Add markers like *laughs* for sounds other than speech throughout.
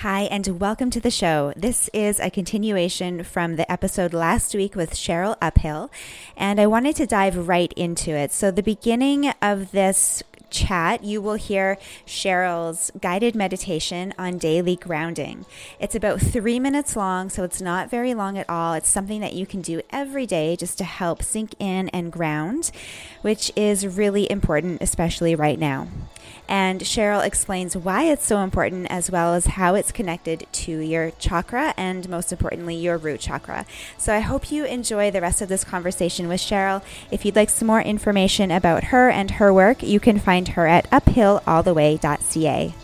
Hi, and welcome to the show. This is a continuation from the episode last week with Cheryl Uphill, and I wanted to dive right into it. So, the beginning of this chat, you will hear Cheryl's guided meditation on daily grounding. It's about three minutes long, so it's not very long at all. It's something that you can do every day just to help sink in and ground, which is really important, especially right now. And Cheryl explains why it's so important as well as how it's connected to your chakra and most importantly, your root chakra. So I hope you enjoy the rest of this conversation with Cheryl. If you'd like some more information about her and her work, you can find her at uphillalltheway.ca.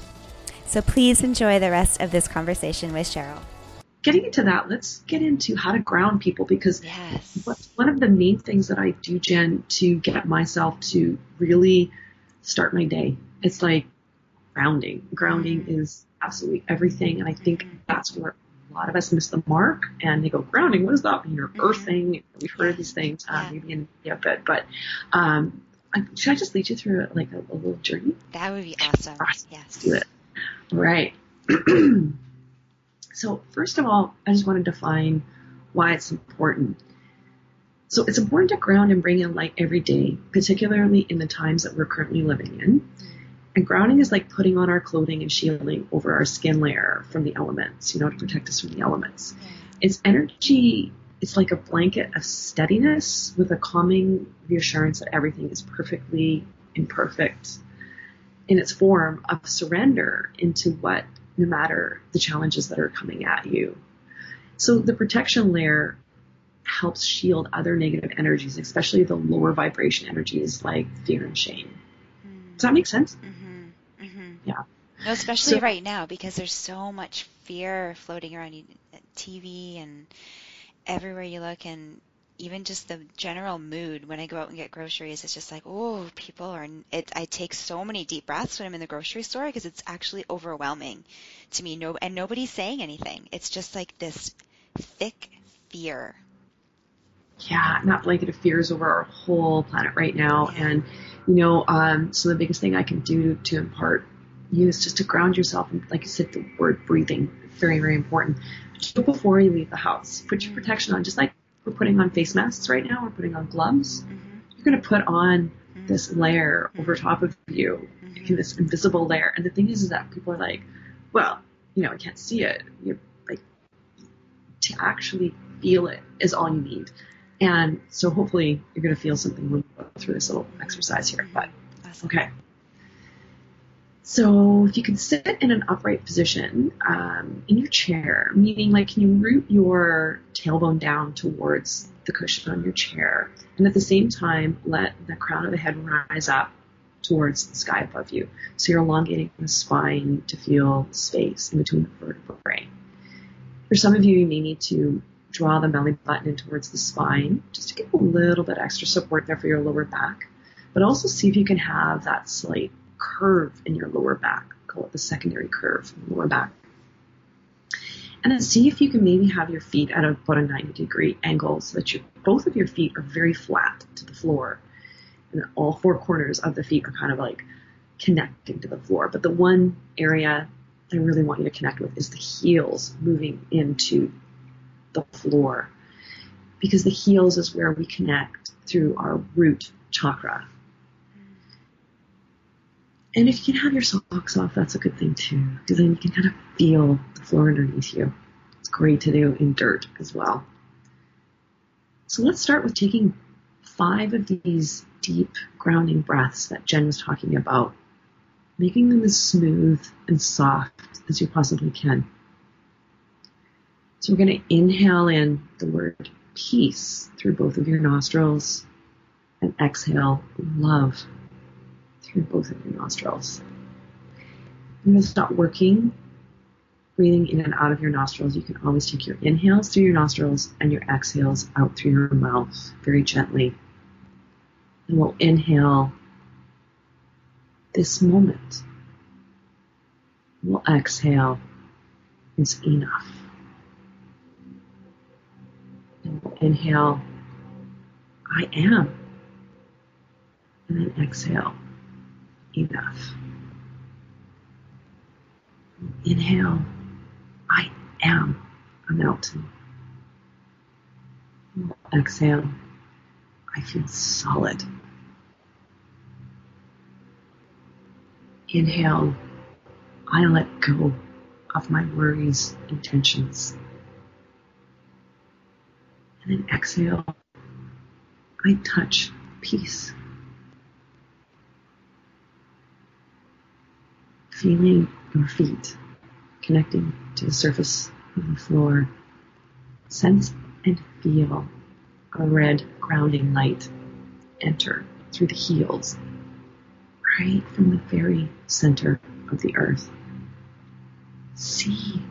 So please enjoy the rest of this conversation with Cheryl getting into that, let's get into how to ground people because yes. one of the main things that I do, Jen, to get myself to really start my day it's like grounding. Grounding mm-hmm. is absolutely everything. And I think that's where a lot of us miss the mark and they go, grounding, what does that mean? You're mm-hmm. earthing. We've heard of these things, uh, maybe in yeah, but, but, um, should I just lead you through like a, a little journey? That would be awesome. Yes. Let's do it. All right. *clears throat* so first of all, I just want to define why it's important. So it's important to ground and bring in light every day, particularly in the times that we're currently living in. And grounding is like putting on our clothing and shielding over our skin layer from the elements, you know, to protect us from the elements. It's energy, it's like a blanket of steadiness with a calming reassurance that everything is perfectly imperfect in its form of surrender into what, no matter the challenges that are coming at you. So the protection layer helps shield other negative energies, especially the lower vibration energies like fear and shame. Mm. Does that make sense? Mm-hmm. Yeah. No, especially so, right now because there's so much fear floating around TV and everywhere you look, and even just the general mood when I go out and get groceries, it's just like, oh, people are. It. I take so many deep breaths when I'm in the grocery store because it's actually overwhelming to me. No, and nobody's saying anything. It's just like this thick fear. Yeah, that blanket of fears over our whole planet right now, and you know, um, so the biggest thing I can do to impart use just to ground yourself. And like you said, the word breathing, very, very important. Do before you leave the house. Put your protection on, just like we're putting on face masks right now, we're putting on gloves. Mm-hmm. You're going to put on this layer over top of you, this invisible layer. And the thing is, is that people are like, well, you know, I can't see it. You're like to actually feel it is all you need. And so hopefully you're going to feel something when you go through this little exercise here. But okay. So if you can sit in an upright position um, in your chair, meaning like can you root your tailbone down towards the cushion on your chair, and at the same time let the crown of the head rise up towards the sky above you. So you're elongating the spine to feel space in between the vertebrae. For some of you, you may need to draw the belly button in towards the spine just to get a little bit extra support there for your lower back. But also see if you can have that slight curve in your lower back. Call it the secondary curve in the lower back. And then see if you can maybe have your feet at about a 90 degree angle so that your, both of your feet are very flat to the floor. And all four corners of the feet are kind of like connecting to the floor. But the one area I really want you to connect with is the heels moving into the floor. Because the heels is where we connect through our root chakra. And if you can have your socks off, that's a good thing too, because then you can kind of feel the floor underneath you. It's great to do in dirt as well. So let's start with taking five of these deep grounding breaths that Jen was talking about, making them as smooth and soft as you possibly can. So we're going to inhale in the word peace through both of your nostrils and exhale love through both of your nostrils. I'm going to stop working, breathing in and out of your nostrils. You can always take your inhales through your nostrils and your exhales out through your mouth very gently. And we'll inhale this moment. We'll exhale is enough. And we'll inhale, I am. And then exhale, enough. Inhale, I am a mountain. Exhale. I feel solid. Inhale. I let go of my worries and tensions. And then exhale. I touch peace. Feeling your feet connecting to the surface of the floor. Sense and feel a red grounding light enter through the heels, right from the very center of the earth. See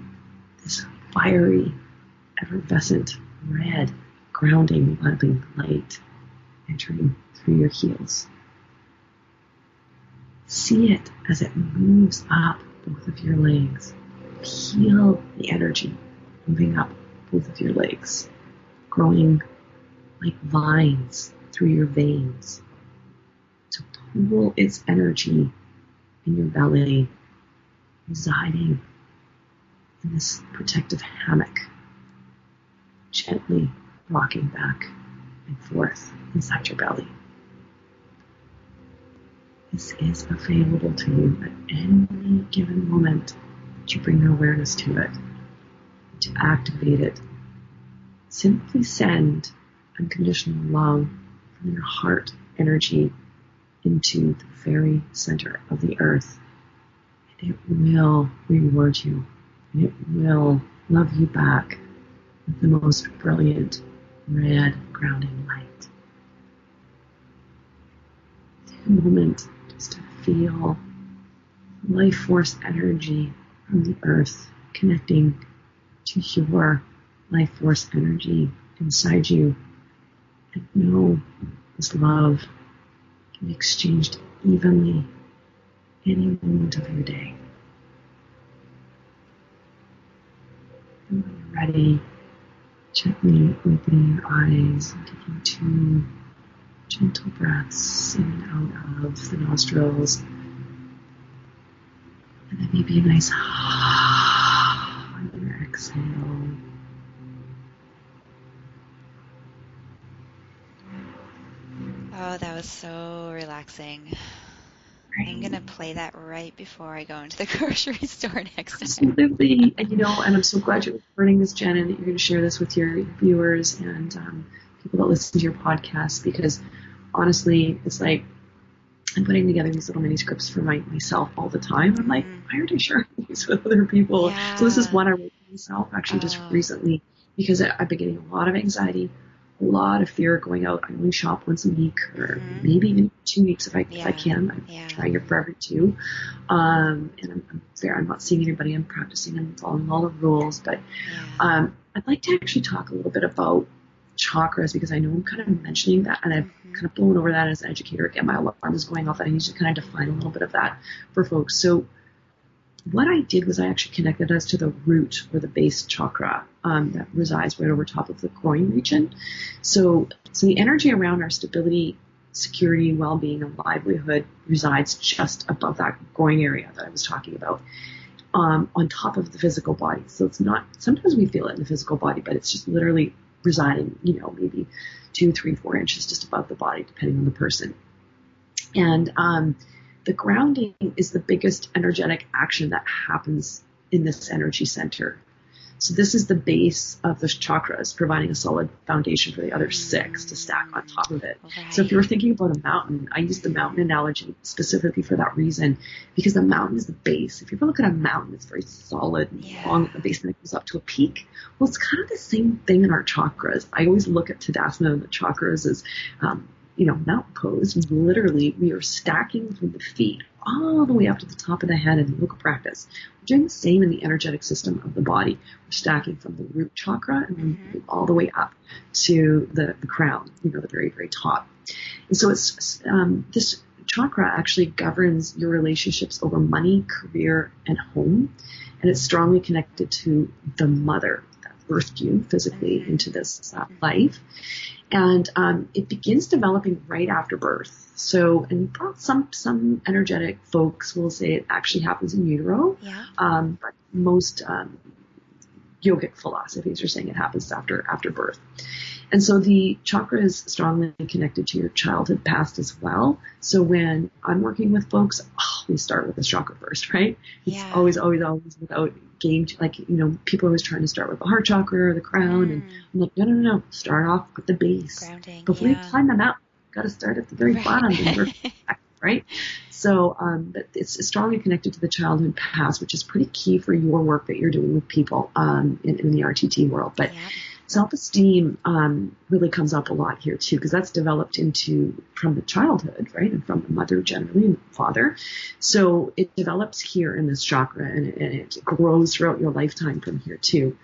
this fiery, effervescent, red, grounding, loving light entering through your heels. See it as it moves up both of your legs. Feel the energy moving up both of your legs, growing like vines through your veins to pool its energy in your belly, residing in this protective hammock, gently rocking back and forth inside your belly. This is available to you at any given moment you bring your awareness to it, to activate it. Simply send unconditional love from your heart energy into the very center of the earth. And it will reward you. And it will love you back with the most brilliant red grounding light. Take a moment to feel life force energy from the earth connecting to your life force energy inside you and know this love can be exchanged evenly any moment of your day. And when you're ready, gently opening your eyes and taking two gentle breaths in and out of the nostrils. And then maybe a nice *sighs* on your exhale. Oh, that was so relaxing. I'm gonna play that right before I go into the *laughs* grocery store next time. Absolutely, and you know, and I'm so glad you're recording this, Jen, and that you're going to share this with your viewers and um, people that listen to your podcast. Because honestly, it's like I'm putting together these little mini scripts for my, myself all the time. I'm like, why aren't I sharing *laughs* these with other people? Yeah. So this is one I wrote for myself actually just Oh. recently because I, I've been getting a lot of anxiety, a lot of fear going out. I only shop once a week or Mhm. maybe even two weeks if I, if I can. I'm Yeah. trying it for every two. Um, and I'm, I'm fair. I'm not seeing anybody. I'm practicing and following all the rules. But Yeah. um, I'd like to actually talk a little bit about chakras because I know I'm kind of mentioning that and I've Mhm. kind of blown over that as an educator. Again, my alarm is going off and I need to kind of define a little bit of that for folks. So what I did was I actually connected us to the root or the base chakra um, that resides right over top of the groin region. So, so the energy around our stability, security, well-being, and livelihood resides just above that groin area that I was talking about, um, on top of the physical body. So it's not. Sometimes we feel it in the physical body, but it's just literally residing, you know, maybe two, three, four inches just above the body, depending on the person. And um, the grounding is the biggest energetic action that happens in this energy center. So this is the base of the chakras, providing a solid foundation for the other six to stack on top of it. So if you were thinking about a mountain, I use the mountain analogy specifically for that reason, because the mountain is the base. If you ever look at a mountain, it's very solid and Yeah. long at the base and it goes up to a peak. Well, it's kind of the same thing in our chakras. I always look at Tadasana and the chakras as, um, you know, mountain pose. Literally, we are stacking from the feet all the way up to the top of the head in yoga practice. We're doing the same in the energetic system of the body. We're stacking from the root chakra and then Mhm. all the way up to the, the crown, you know, the very, very top. And so it's um, this chakra actually governs your relationships over money, career, and home, and it's strongly connected to the mother that birthed you physically Mhm. into this uh, life, and um, it begins developing right after birth. So, and some some energetic folks will say it actually happens in utero, Yeah. um, but most um, yogic philosophies are saying it happens after after birth. And so the chakra is strongly connected to your childhood past as well. So when I'm working with folks, oh, we start with the chakra first, right? It's Yeah. always, always, always without game, like, you know, people are always trying to start with the heart chakra or the crown. And Mm. I'm like, no, no, no, no. Start off with the base. Grounding. Before yeah. you climb the mountain, you got to start at the very Right. bottom and work *laughs* back, right? So, um, but it's strongly connected to the childhood past, which is pretty key for your work that you're doing with people um, in, in the RTT world. But Yeah. Self-esteem um, really comes up a lot here too, because that's developed into from the childhood, right, and from the mother generally and the father. So it develops here in this chakra, and it, and it grows throughout your lifetime from here too.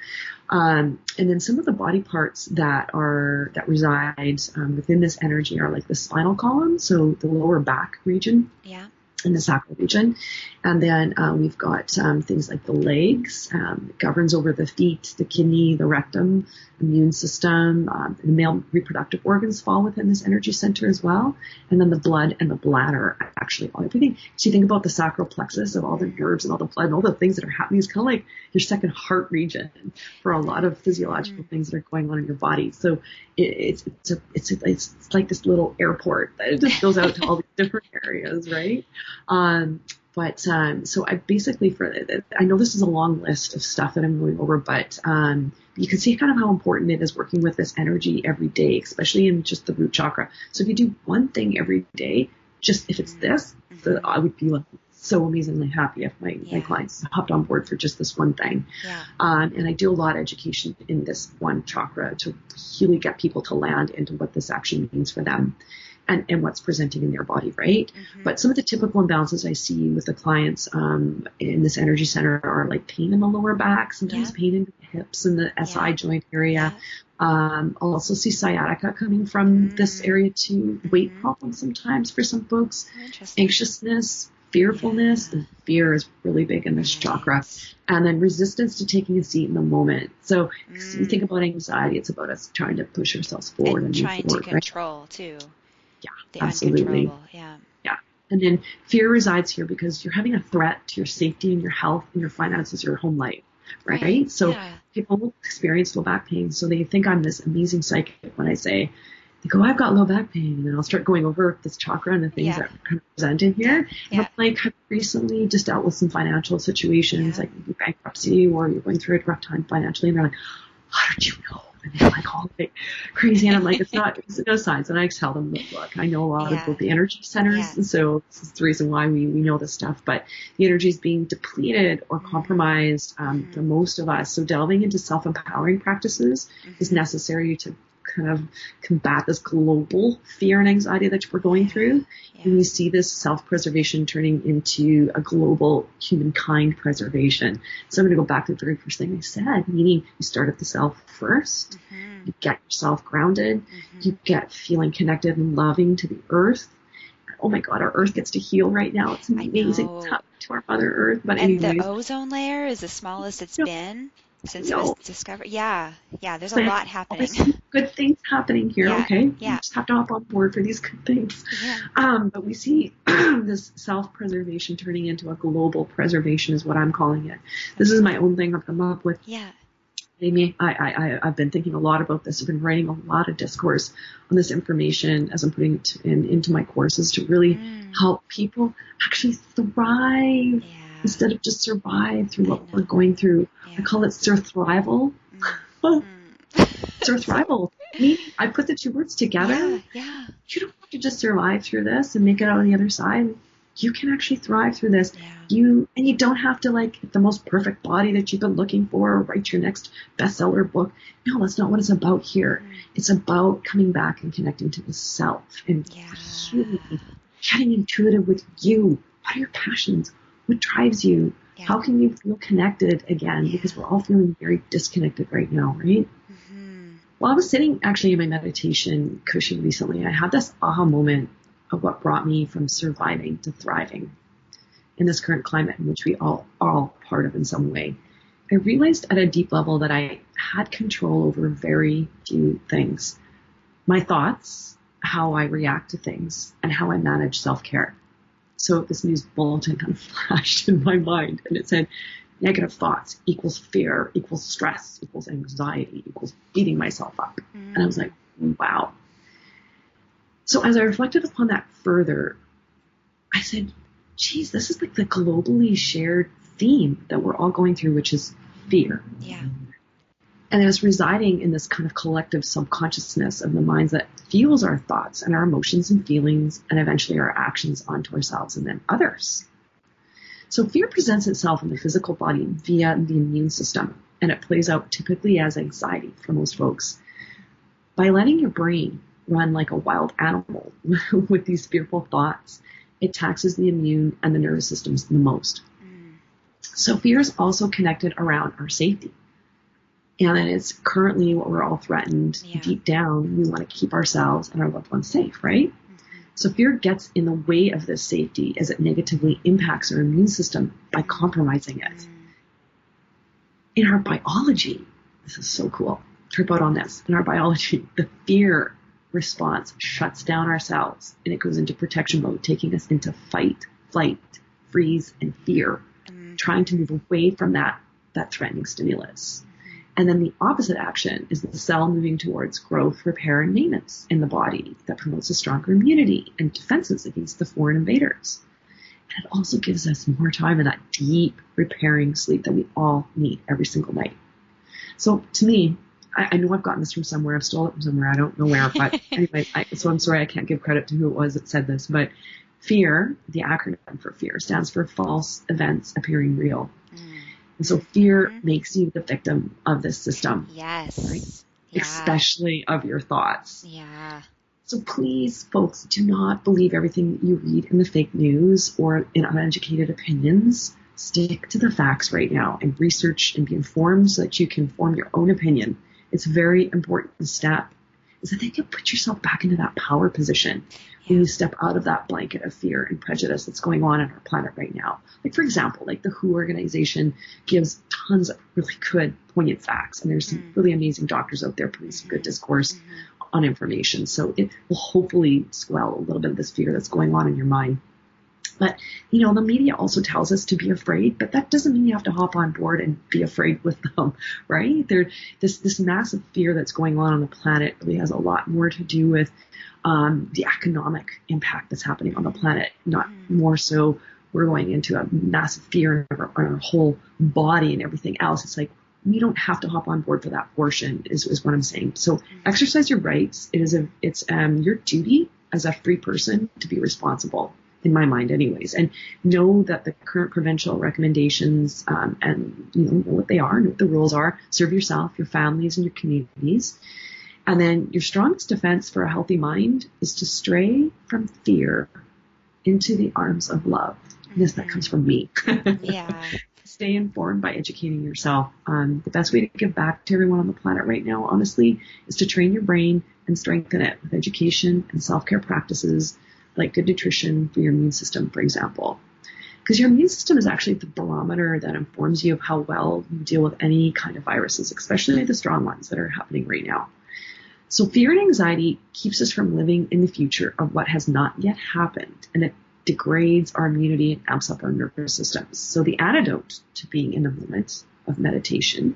Um, and then some of the body parts that are that reside um, within this energy are like the spinal column, so the lower back region Yeah. in the sacral region. And then uh, we've got um, things like the legs, um, it governs over the feet, the kidney, the rectum, immune system. Um, the male reproductive organs fall within this energy center as well. And then the blood and the bladder, actually, all everything. So you think about the sacral plexus of all the nerves and all the blood and all the things that are happening. It's kind of like your second heart region for a lot of physiological things that are going on in your body. So it, it's it's a, it's, a, it's it's like this little airport that it just goes out to all these *laughs* different areas, right? Um, but um, so I basically for I know this is a long list of stuff that I'm going over, but um, you can see kind of how important it is working with this energy every day, especially in just the root chakra. So if you do one thing every day, just if it's this, then I would be like so amazingly happy if my, Yeah. my clients hopped on board for just this one thing. Yeah. Um, and I do a lot of education in this one chakra to really get people to land into what this actually means for them and, and what's presenting in their body, right? Mhm. But some of the typical imbalances I see with the clients um, in this energy center are like pain in the lower back, sometimes Yeah. pain in the hips and the SI Yeah. joint area. Yeah. Um, I'll also see sciatica coming from this Mm. area too. Weight Mhm. problems sometimes for some folks, Interesting. anxiousness, fearfulness. Yeah. The fear is really big in this chakra and then resistance to taking a seat in the moment. So if you Mm. think about anxiety, it's about us trying to push ourselves forward and, and move trying to forward, right? control too. Yeah, The absolutely. uncontrollable. Yeah. And then fear resides here because you're having a threat to your safety and your health and your finances, your home life, right? So yeah. People experience low back pain, so they think I'm this amazing psychic when I say, they go, I've got low back pain, and then I'll start going over this chakra and the things Yeah. that are kind of present in here. And Yeah. I'm like, I've recently just dealt with some financial situations, Yeah. like bankruptcy, or you're going through a rough time financially, and they're like, how did you know? And they're like all like crazy, and I'm like, it's not, it's no signs. And I tell them, look, look, I know a lot Yeah. about the energy centers, Yeah. and so this is the reason why we, we know this stuff. But the energy is being depleted or Mhm. compromised um, Mhm. for most of us. So delving into self-empowering practices is Mhm. necessary to kind of combat this global fear and anxiety that we're going through. Yeah. And we see this self-preservation turning into a global humankind preservation. So I'm going to go back to the very first thing I said, meaning you start at the self first, Mhm. you get yourself grounded, Mhm. you get feeling connected and loving to the earth. Oh my God, our earth gets to heal right now. It's amazing to our Mother Earth. But And anyways, the ozone layer is the smallest it's No. been since it was discovered. Yeah. Yeah. There's a But lot happening. *laughs* good things happening here. Yeah, Okay, yeah. you just have to hop on board for these good things. Yeah. Um, but we see *clears throat* this self-preservation turning into a global preservation is what I'm calling it. This is my own thing I've come up with. Yeah. Amy, I, I, I, I've been thinking a lot about this. I've been writing a lot of discourse on this information as I'm putting it in, into my courses to really Mm. help people actually thrive Yeah. Instead of just survive through what we're going through. I call it surthrival. Mm. Mm. Surthrival. Meaning, I put the two words together. Yeah. Yeah. You don't have to just survive through this and make it out on the other side. You can actually thrive through this. Yeah. You and you don't have to like get the most perfect body that you've been looking for or write your next bestseller book. No, that's not what it's about here. Mm. It's about coming back and connecting to the self and Yeah. getting intuitive with you. What are your passions? What drives you? Yeah. How can you feel connected again? Yeah. Because we're all feeling very disconnected right now, right? Mhm. Well, I was sitting actually in my meditation cushion recently. and I had this aha moment of what brought me from surviving to thriving in this current climate in which we all are all part of in some way. I realized at a deep level that I had control over very few things. My thoughts, how I react to things, and how I manage self-care. So this news bulletin kind of *laughs* flashed in my mind and it said, negative thoughts equals fear equals stress equals anxiety equals beating myself up. Mm. And I was like, wow. So as I reflected upon that further, I said, geez, this is like the globally shared theme that we're all going through, which is fear. Yeah. And it's residing in this kind of collective subconsciousness of the minds that fuels our thoughts and our emotions and feelings and eventually our actions onto ourselves and then others. So fear presents itself in the physical body via the immune system, and it plays out typically as anxiety for most folks. By letting your brain run like a wild animal *laughs* with these fearful thoughts, it taxes the immune and the nervous systems the most. Mm. So fear is also connected around our safety. And it's currently what we're all threatened. Yeah. Deep down, we want to keep ourselves and our loved ones safe, right? So fear gets in the way of this safety as it negatively impacts our immune system by compromising it. In our biology, this is so cool. Trip out on this. In our biology, the fear response shuts down our cells and it goes into protection mode, taking us into fight, flight, freeze, and fear, mm. trying to move away from that, that threatening stimulus. And then the opposite action is the cell moving towards growth, repair, and maintenance in the body that promotes a stronger immunity and defenses against the foreign invaders. And it also gives us more time in that deep repairing sleep that we all need every single night. So to me, I, I know I've gotten this from somewhere. I've stolen it from somewhere. I don't know where, but *laughs* anyway, I, so I'm sorry I can't give credit to who it was that said this, but fear, the acronym for fear, stands for false events appearing real. Mm. And so fear mm-hmm. makes you the victim of this system. Yes. Right? Yeah. Especially of your thoughts. Yeah. So please, folks, do not believe everything you read in the fake news or in uneducated opinions. Stick to the facts right now and research and be informed so that you can form your own opinion. It's a very important step is that they can put yourself back into that power position you step out of that blanket of fear and prejudice that's going on in our planet right now. Like, for example, like the WHO organization gives tons of really good, poignant facts, and there's some mm-hmm. really amazing doctors out there putting some good discourse mm-hmm. on information. So it will hopefully swell a little bit of this fear that's going on in your mind. But, you know, the media also tells us to be afraid, but that doesn't mean you have to hop on board and be afraid with *laughs* them, right? There, this, this massive fear that's going on on the planet really has a lot more to do with um, the economic impact that's happening on the planet, not mm-hmm. more so we're going into a massive fear in our, our whole body and everything else. It's like we don't have to hop on board for that portion is, is what I'm saying. So mm-hmm. exercise your rights. It is a, it's um, your duty as a free person to be responsible in my mind anyways and know that the current provincial recommendations um, and you know, know what they are know what the rules are serve yourself your families and your communities and then your strongest defense for a healthy mind is to stray from fear into the arms of love. And this, that comes from me. *laughs* yeah. Stay informed by educating yourself. Um, the best way to give back to everyone on the planet right now, honestly, is to train your brain and strengthen it with education and self-care practices like good nutrition for your immune system, for example. Because your immune system is actually the barometer that informs you of how well you deal with any kind of viruses, especially the strong ones that are happening right now. So fear and anxiety keeps us from living in the future of what has not yet happened, and it degrades our immunity and amps up our nervous systems. So the antidote to being in the moment of meditation,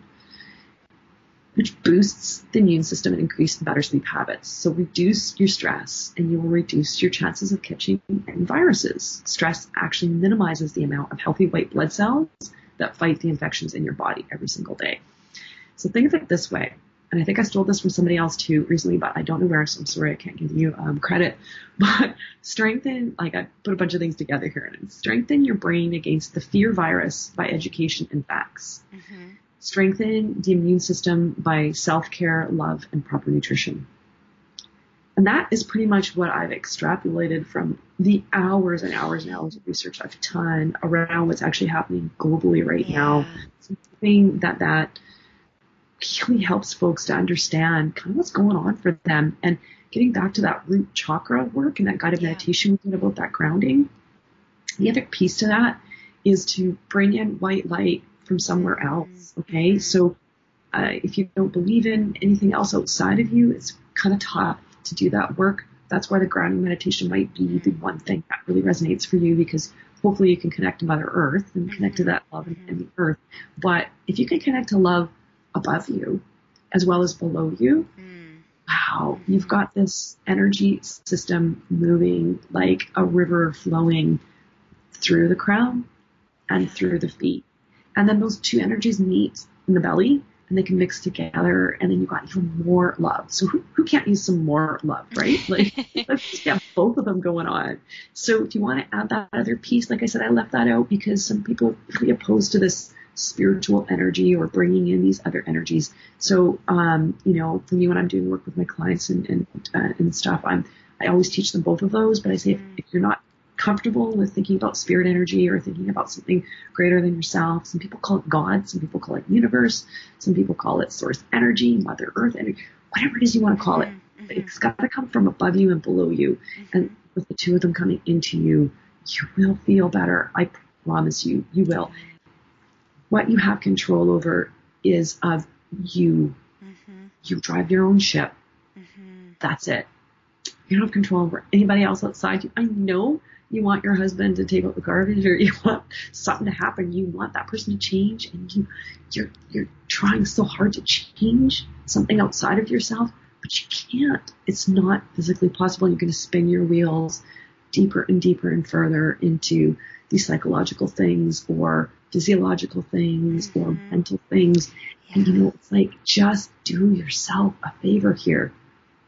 which boosts the immune system and increases better sleep habits. So reduce your stress and you will reduce your chances of catching viruses. Stress actually minimizes the amount of healthy white blood cells that fight the infections in your body every single day. So think of it this way and I think I stole this from somebody else too recently, but I don't know where, so I'm sorry I can't give you um, credit. *laughs* But strengthen, like I put a bunch of things together here, and strengthen your brain against the fear virus by education and facts. Mm-hmm. Strengthen the immune system by self-care, love, and proper nutrition. And that is pretty much what I've extrapolated from the hours and hours and hours of research I've done around what's actually happening globally right yeah. now. Something that that really helps folks to understand kind of what's going on for them and getting back to that root chakra work and that guided yeah. meditation we did about that grounding. The other piece to that is to bring in white light from somewhere mm-hmm. else. Okay. Mm-hmm. So, uh, if you don't believe in anything else outside of you, it's kind of tough to do that work. That's why the grounding meditation might be the one thing that really resonates for you because hopefully you can connect to Mother Earth and connect to that love and the earth. But if you can connect to love above you as well as below you, wow, you've got this energy system moving like a river flowing through the crown and through the feet. And then those two energies meet in the belly and they can mix together and then you've got even more love. So who, who can't use some more love, right? *laughs* Like let's just have both of them going on. So if you want to add that other piece? Like I said, I left that out because some people are really opposed to this spiritual energy or bringing in these other energies. So, um, you know, for me, when I'm doing work with my clients and, and, uh, and stuff, I'm, I always teach them both of those, but I say, if, if you're not comfortable with thinking about spirit energy or thinking about something greater than yourself. Some people call it God, some people call it universe, some people call it source energy, Mother Earth energy, whatever it is you want to call it. Mm-hmm. It's got to come from above you and below you. Mm-hmm. And with the two of them coming into you, you will feel better. I promise you, you will. What you have control over is of you. Mm-hmm. You drive your own ship. Mm-hmm. That's it. You don't have control over anybody else outside you. I know you want your husband to take out the garbage or *laughs* you want something to happen. You want that person to change and you, you're, you're trying so hard to change something outside of yourself, but you can't. It's not physically possible. You're going to spin your wheels deeper and deeper and further into these psychological things or physiological things mm-hmm. or mental things. Yeah. And you know, it's like just do yourself a favor here.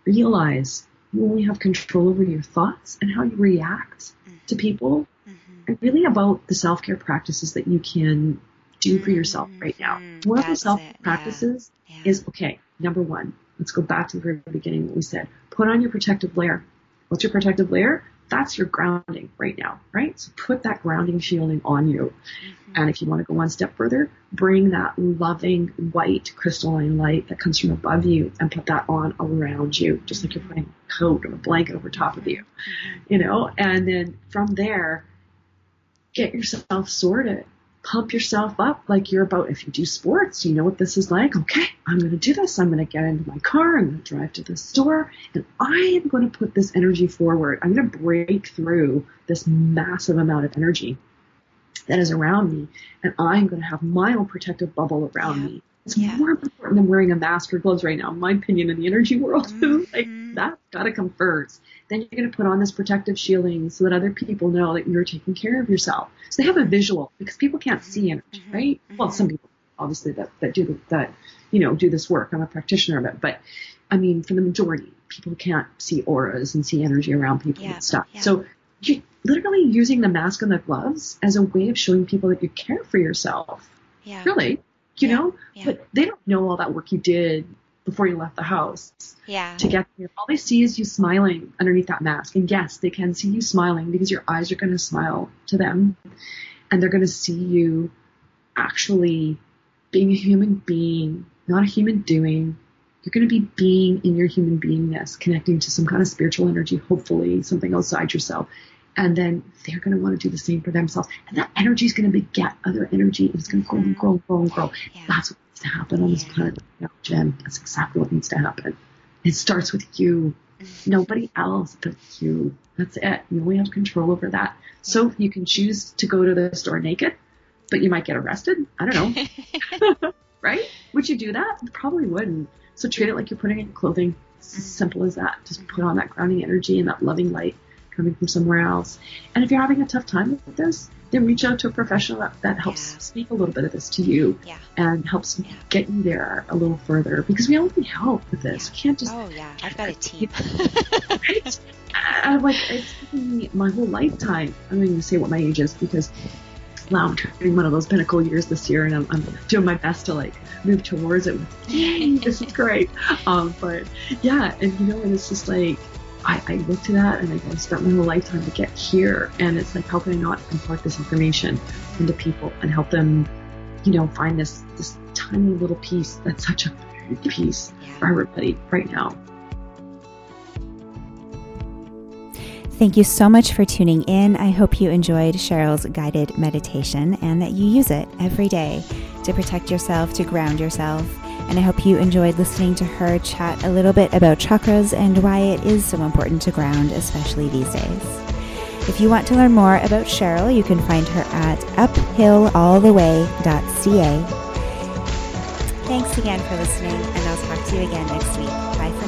Realize you only have control over your thoughts and how you react to people mm-hmm. and really about the self care practices that you can do for yourself mm-hmm. right now. One of the self practices yeah. Yeah. is okay, number one, let's go back to the very beginning what we said. Put on your protective layer. What's your protective layer? That's your grounding right now, right? So put that grounding shielding on you. Mm-hmm. And if you want to go one step further, bring that loving white crystalline light that comes from above you and put that on around you, just like you're putting a coat or a blanket over top of you, mm-hmm. you know, and then from there, get yourself sorted. Pump yourself up like you're about, if you do sports, you know what this is like. Okay, I'm going to do this. I'm going to get into my car. I'm going to drive to the store and I am going to put this energy forward. I'm going to break through this massive amount of energy that is around me, and I'm going to have my own protective bubble around yeah. me. It's yeah. more important than wearing a mask or gloves right now, in my opinion, in the energy world. *laughs* Mm-hmm. like that's got to come first. Then you're going to put on this protective shielding so that other people know that you're taking care of yourself. So they have a visual because people can't see energy, mm-hmm. right? Mm-hmm. Well, some people obviously that that do that, you know, do this work. I'm a practitioner of it, but I mean, for the majority, people can't see auras and see energy around people yeah. and stuff. Yeah. So you're literally using the mask and the gloves as a way of showing people that you care for yourself. Yeah. Really, you yeah. know, yeah. but they don't know all that work you did before you left the house. Yeah. To get there. All they see is you smiling underneath that mask. And yes, they can see you smiling because your eyes are going to smile to them. And they're going to see you actually being a human being, not a human doing. You're going to be being in your human beingness, connecting to some kind of spiritual energy, hopefully something outside yourself and then they're going to want to do the same for themselves. And that energy is going to beget other energy. It's going to grow and grow and grow and grow. Yeah. That's what needs to happen on this planet now, Jen. That's exactly what needs to happen. It starts with you. Mm-hmm. Nobody else but you. That's it. You only have control over that. So you can choose to go to the store naked, but you might get arrested. I don't know. *laughs* right? Would you do that? Probably wouldn't. So treat it like you're putting in clothing. It's as simple as that. Just put on that grounding energy and that loving light coming from somewhere else. And if you're having a tough time with this, then reach out to a professional that, that helps yeah. speak a little bit of this to you yeah. and helps yeah. get you there a little further because we all need help with this. We can't just. Oh, yeah. I've got a *laughs* team. right? I'm like, it's taken me my whole lifetime. I'm not even going to say what my age is because wow, I'm turning one of those pinnacle years this year, and I'm, I'm doing my best to like move towards it. Yay, this is great. *laughs* Um, but yeah, and you know, and it's just like I, I look to that and I I spent my whole lifetime to get here. And it's like, how can I not impart this information into people and help them, you know, find this, this tiny little piece that's such a big piece yeah. for everybody right now. Thank you so much for tuning in. I hope you enjoyed Cheryl's guided meditation and that you use it every day to protect yourself, to ground yourself, and I hope you enjoyed listening to her chat a little bit about chakras and why it is so important to ground, especially these days. If you want to learn more about Cheryl, you can find her at uphillalltheway.ca. Thanks again for listening, and I'll talk to you again next week. Bye.